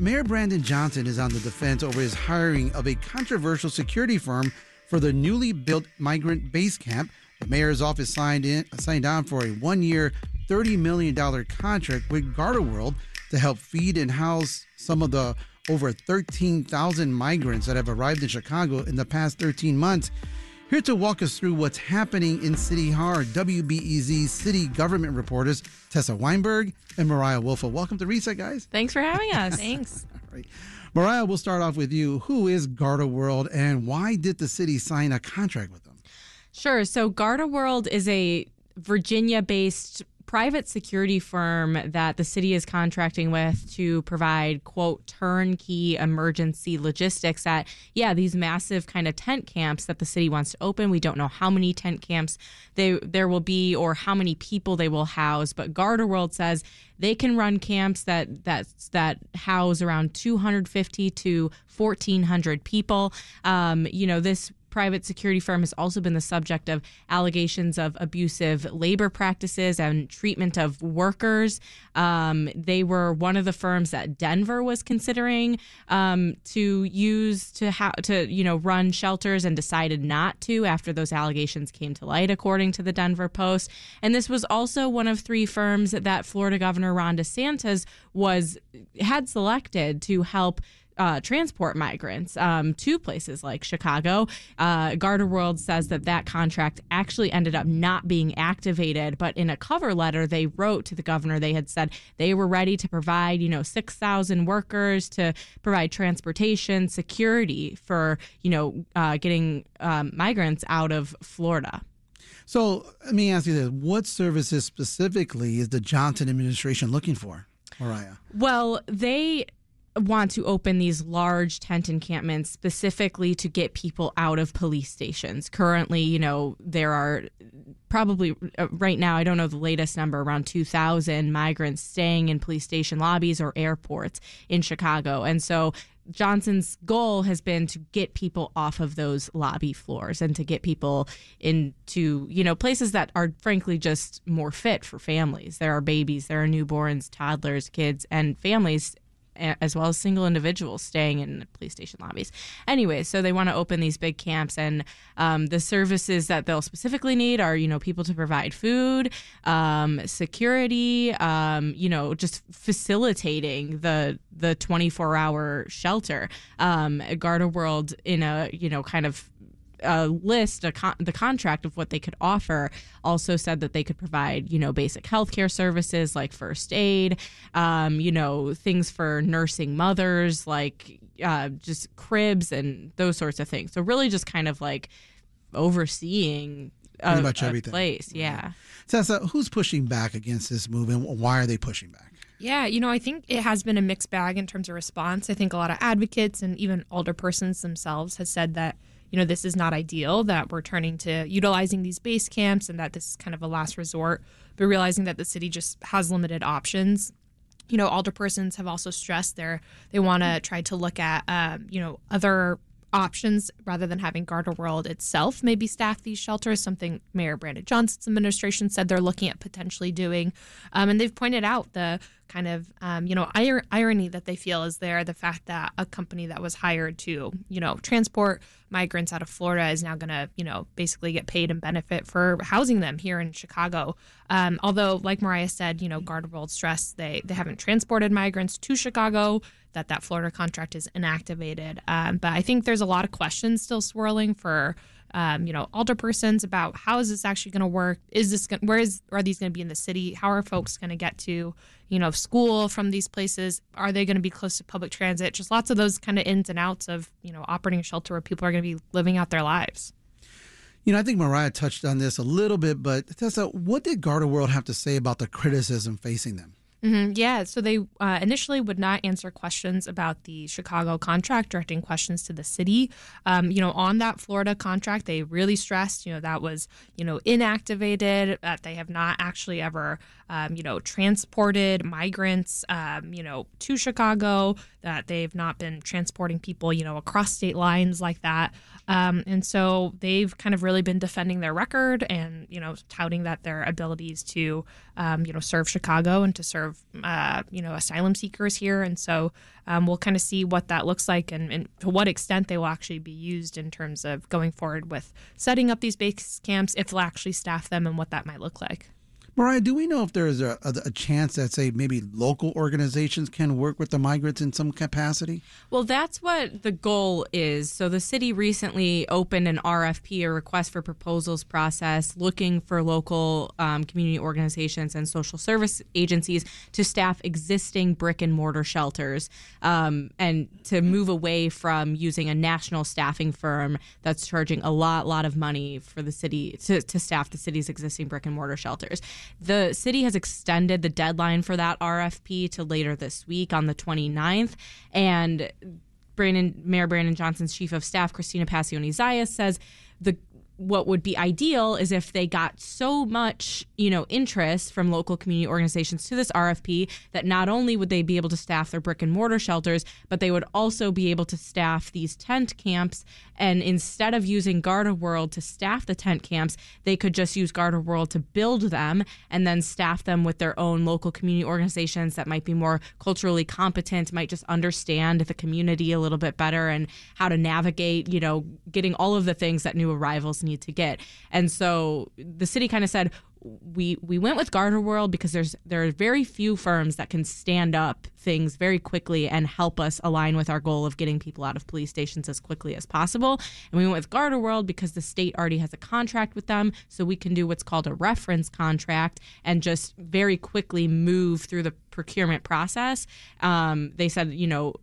Mayor Brandon Johnson is on the defense over his hiring of a controversial security firm for the newly built migrant base camp. The mayor's office signed in signed on for a one-year, $30 million contract with Garda World to help feed and house some of the over 13,000 migrants that have arrived in Chicago in the past 13 months. Here to walk us through what's happening in City Hall, WBEZ city government reporters Tessa Weinberg and Mariah Woelfel. Welcome to Reset, guys. Thanks for having us. Thanks. All right. Mariah, we'll start off with you. Who is Garda World and why did the city sign a contract with them? Sure. So Garda World is a Virginia based private security firm that the city is contracting with to provide quote turnkey emergency logistics at yeah these massive kind of tent camps that the city wants to open. We don't know how many tent camps they there will be or how many people they will house but Garda World says they can run camps that that that house around 250 to 1400 people. Um, you know this private security firm has also been the subject of allegations of abusive labor practices and treatment of workers. Um, they were one of the firms that Denver was considering um, to use to ha- to you know run shelters and decided not to after those allegations came to light, according to the Denver Post. And this was also one of three firms that Florida Governor Ron DeSantis was had selected to help uh, transport migrants um, to places like Chicago. Uh, Garda World says that that contract actually ended up not being activated, but in a cover letter they wrote to the governor, they had said they were ready to provide, you know, 6,000 workers to provide transportation security for, you know, uh, getting um, migrants out of Florida. So let me ask you this: What services specifically is the Johnson administration looking for, Mariah? Well, they want to open these large tent encampments specifically to get people out of police stations. Currently, you know, there are probably uh, right now, I don't know the latest number, around 2,000 migrants staying in police station lobbies or airports in Chicago. And so Johnson's goal has been to get people off of those lobby floors and to get people into, you know, places that are frankly just more fit for families. There are babies, there are newborns, toddlers, kids, and families as well as single individuals staying in police station lobbies. Anyway, so they want to open these big camps, and um, the services that they'll specifically need are, you know, people to provide food, um, security, um, you know, just facilitating the the 24 hour shelter. Um, Garda World in a you know kind of a list, a con- the contract of what they could offer, also said that they could provide, you know, basic healthcare services like first aid, um, you know, things for nursing mothers, like uh, just cribs and those sorts of things. So really, just kind of like overseeing a, Pretty much a everything. place. Yeah. Tessa, who's pushing back against this move, and why are they pushing back? Yeah, you know, I think it has been a mixed bag in terms of response. I think a lot of advocates and even alderpersons themselves has said that you know, this is not ideal, that we're turning to utilizing these base camps and that this is kind of a last resort, but realizing that the city just has limited options. You know, alderpersons have also stressed they they want to try to look at, um, you know, other options rather than having Garda World itself maybe staff these shelters, something Mayor Brandon Johnson's administration said they're looking at potentially doing. Um, and they've pointed out the kind of, um, you know, ir- irony that they feel is there, the fact that a company that was hired to, you know, transport migrants out of Florida is now going to, you know, basically get paid and benefit for housing them here in Chicago. Um, although, like Mariah said, you know, Garda World stressed they, they haven't transported migrants to Chicago that that Florida contract is inactivated. Um, but I think there's a lot of questions still swirling for um, you know alderpersons about how is this actually going to work? Is this gonna, where is are these going to be in the city? How are folks going to get to you know school from these places? Are they going to be close to public transit? Just lots of those kind of ins and outs of you know operating a shelter where people are going to be living out their lives. You know, I think Mariah touched on this a little bit, but Tessa, what did Garda World have to say about the criticism facing them? Mm-hmm. Yeah, so they uh, initially would not answer questions about the Chicago contract, directing questions to the city. Um, you know, on that Florida contract, they really stressed, you know, that was, you know, inactivated, that they have not actually ever um, you know, transported migrants, um, you know, to Chicago, that they've not been transporting people, you know, across state lines like that. Um, and so they've kind of really been defending their record and, you know, touting that their abilities to, um, you know, serve Chicago and to serve, uh, you know, asylum seekers here. And so um, we'll kind of see what that looks like and, and, to what extent they will actually be used in terms of going forward with setting up these base camps, if they'll actually staff them, and what that might look like. Mariah, do we know if there is a, a, a, chance that, say, maybe local organizations can work with the migrants in some capacity? Well, that's what the goal is. So the city recently opened an RFP, a request for proposals process, looking for local um, community organizations and social service agencies to staff existing brick and mortar shelters um, and to move away from using a national staffing firm that's charging a lot, lot of money for the city to, to staff the city's existing brick and mortar shelters. The city has extended the deadline for that RFP to later this week on the 29th. And Brandon, Mayor Brandon Johnson's chief of staff, Cristina Pacione-Zayas, says the what would be ideal is if they got so much, you know, interest from local community organizations to this RFP that not only would they be able to staff their brick and mortar shelters, but they would also be able to staff these tent camps. And instead of using Garda World to staff the tent camps, they could just use Garda World to build them and then staff them with their own local community organizations that might be more culturally competent, might just understand the community a little bit better and how to navigate, you know, getting all of the things that new arrivals need need to get. And so the city kind of said, we we went with Garda World because there's there are very few firms that can stand up things very quickly and help us align with our goal of getting people out of police stations as quickly as possible. And we went with Garda World because the state already has a contract with them, so we can do what's called a reference contract and just very quickly move through the procurement process. Um, they said, you know,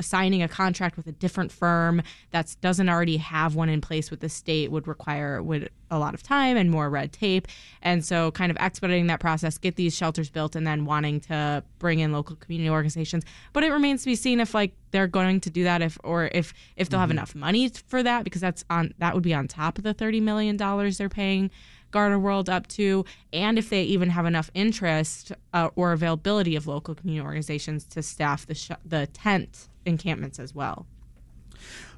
signing a contract with a different firm that doesn't already have one in place with the state would require would a lot of time and more red tape. And so, kind of expediting that process, get these shelters built, and then wanting to bring in local community organizations. But it remains to be seen if like they're going to do that, if or if if they'll mm-hmm. have enough money for that, because that's on that would be on top of the thirty million dollars they're paying. Garda World up to, and if they even have enough interest uh, or availability of local community organizations to staff the sh- the tent encampments as well.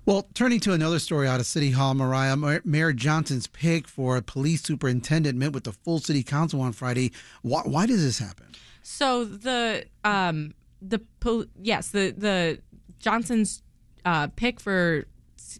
Well, turning to another story out of City Hall, Mariah, Mayor Johnson's pick for a police superintendent met with the full city council on Friday. Why, why does this happen? So the um the yes the the Johnson's uh, pick for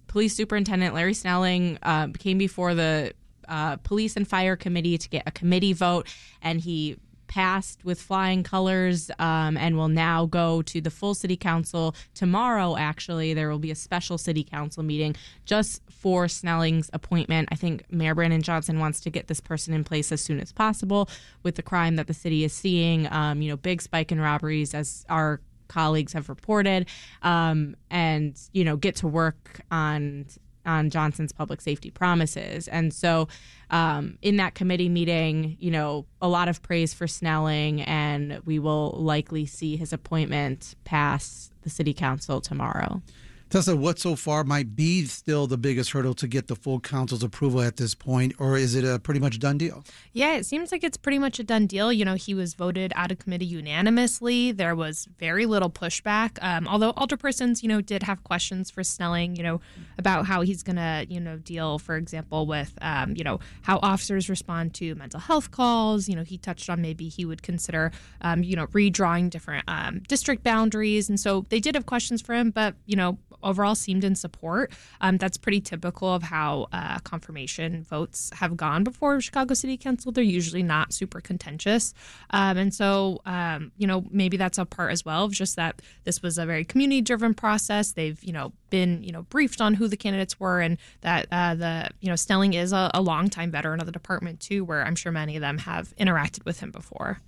police superintendent Larry Snelling uh, came before the uh, police and fire committee to get a committee vote, and he passed with flying colors um, and will now go to the full city council tomorrow. Actually, there will be a special city council meeting just for Snelling's appointment. I think Mayor Brandon Johnson wants to get this person in place as soon as possible with the crime that the city is seeing. Um, you know, big spike in robberies as our colleagues have reported, um, and you know, get to work on on Johnson's public safety promises. And so, um, in that committee meeting, you know, a lot of praise for Snelling, and we will likely see his appointment pass the city council tomorrow. Tessa, what so far might be still the biggest hurdle to get the full council's approval at this point, or is it a pretty much done deal? Yeah, it seems like it's pretty much a done deal. You know, he was voted out of committee unanimously. There was very little pushback, um, although alderpersons, you know, did have questions for Snelling, you know, about how he's going to, you know, deal, for example, with, um, you know, how officers respond to mental health calls. You know, he touched on maybe he would consider, um, you know, redrawing different um, district boundaries. And so they did have questions for him, but, you know, overall seemed in support. Um, that's pretty typical of how uh, confirmation votes have gone before Chicago City Council. They're usually not super contentious. Um, and so, um, you know, maybe that's a part as well of just that this was a very community driven process. They've, you know, been, you know, briefed on who the candidates were and that uh, the, you know, Snelling is a, a longtime veteran of the department too, where I'm sure many of them have interacted with him before.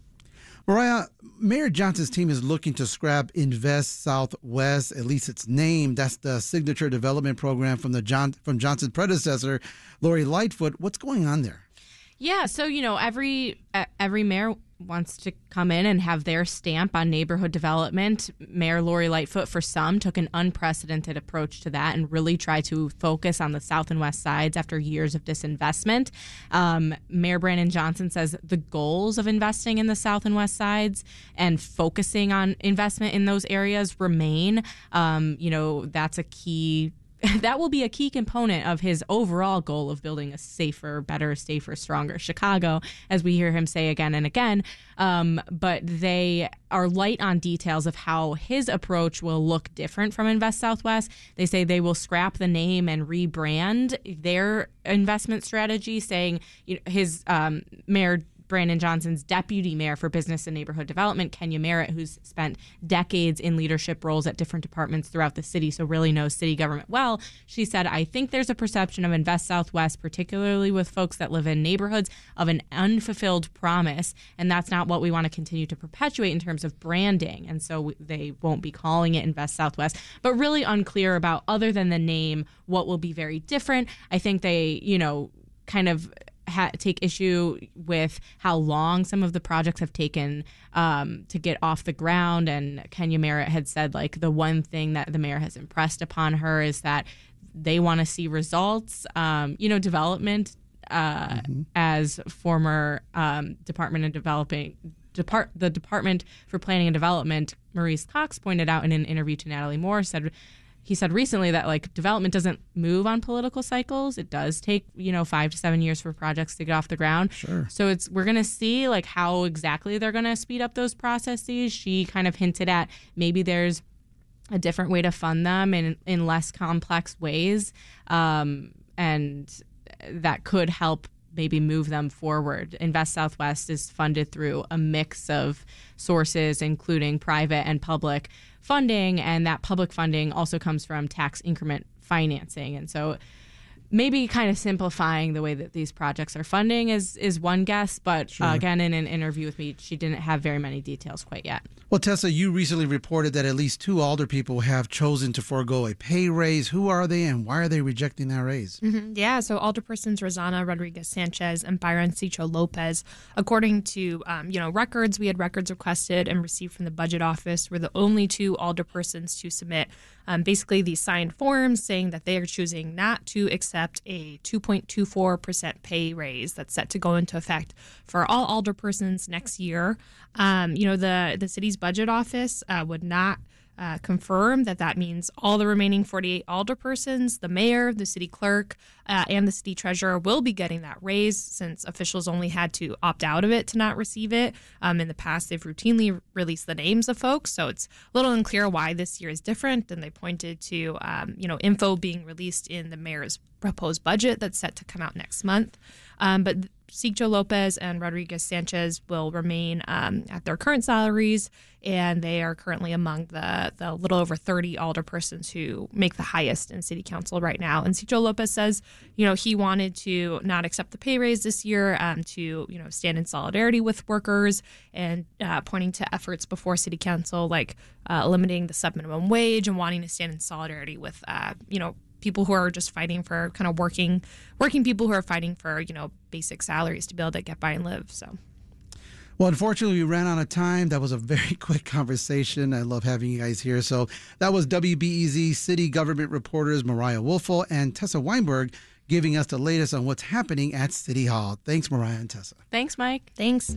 Mariah, Mayor Johnson's team is looking to scrap INVEST South/West, at least its name. That's the signature development program from the John from Johnson's predecessor, Lori Lightfoot. What's going on there? Yeah, so you know, every every mayor wants to come in and have their stamp on neighborhood development. Mayor Lori Lightfoot, for some, took an unprecedented approach to that and really tried to focus on the south and west sides after years of disinvestment. Um, Mayor Brandon Johnson says the goals of investing in the south and west sides and focusing on investment in those areas remain. Um, you know, that's a key that will be a key component of his overall goal of building a safer, better, safer, stronger Chicago, as we hear him say again and again. Um, but they are light on details of how his approach will look different from INVEST South/West. They say they will scrap the name and rebrand their investment strategy, saying you know, his um, mayor Brandon Johnson's deputy mayor for business and neighborhood development, Kenya Merritt, who's spent decades in leadership roles at different departments throughout the city, so really knows city government well. She said, I think there's a perception of INVEST South/West, particularly with folks that live in neighborhoods, of an unfulfilled promise. And that's not what we want to continue to perpetuate in terms of branding. And so they won't be calling it INVEST South/West, but really unclear about, other than the name, what will be very different. I think they, you know, kind of ha- take issue with how long some of the projects have taken um, to get off the ground. And Kenya Merritt had said, like, the one thing that the mayor has impressed upon her is that they want to see results. Um, you know, development uh, mm-hmm. as former um, Department of Developing Depart the Department for Planning and Development, Maurice Cox pointed out in an interview to Natalie Moore, said he said recently that like development doesn't move on political cycles. It does take, you know, 5 to 7 years for projects to get off the ground. Sure. So it's we're going to see like how exactly they're going to speed up those processes. She kind of hinted at maybe there's a different way to fund them in in less complex ways. Um, and that could help maybe move them forward. INVEST South/West is funded through a mix of sources, including private and public funding, and that public funding also comes from tax increment financing. And so maybe kind of simplifying the way that these projects are funding is is one guess, but sure. uh, again, in an interview with me, she didn't have very many details quite yet. Well, Tessa, you recently reported that at least two alder people have chosen to forego a pay raise. Who are they, and why are they rejecting that raise? Mm-hmm. Yeah, so alderpersons Rossana Rodriguez Sanchez and Byron Sigcho-Lopez, according to um, you know records, we had records requested and received from the budget office, were the only two alderpersons to submit um, basically these signed forms saying that they are choosing not to accept a 2.24% pay raise that's set to go into effect for all alderpersons next year. Um, you know, the, the city's budget office uh, would not uh, confirm that that means all the remaining 48 alderpersons, the mayor, the city clerk, uh, and the city treasurer will be getting that raise since officials only had to opt out of it to not receive it. Um, in the past, they've routinely released the names of folks, so it's a little unclear why this year is different. And they pointed to, um, you know, info being released in the mayor's proposed budget that's set to come out next month. Um, but Sigcho-Lopez and Rodriguez Sanchez will remain um, at their current salaries, and they are currently among the, the little over 30 alderpersons who make the highest in city council right now. And Sigcho-Lopez says, you know, he wanted to not accept the pay raise this year, um, to, you know, stand in solidarity with workers and uh, pointing to efforts before city council like uh, limiting the sub minimum wage and wanting to stand in solidarity with, uh, you know, people who are just fighting for kind of working working people who are fighting for you know basic salaries to be able to get by and live so well, unfortunately, we ran out of time. That was a very quick conversation. I love having you guys here. So that was WBEZ City Government reporters Mariah Woelfel and Tessa Weinberg giving us the latest on what's happening at City Hall. Thanks, Mariah and Tessa. Thanks, Mike. Thanks.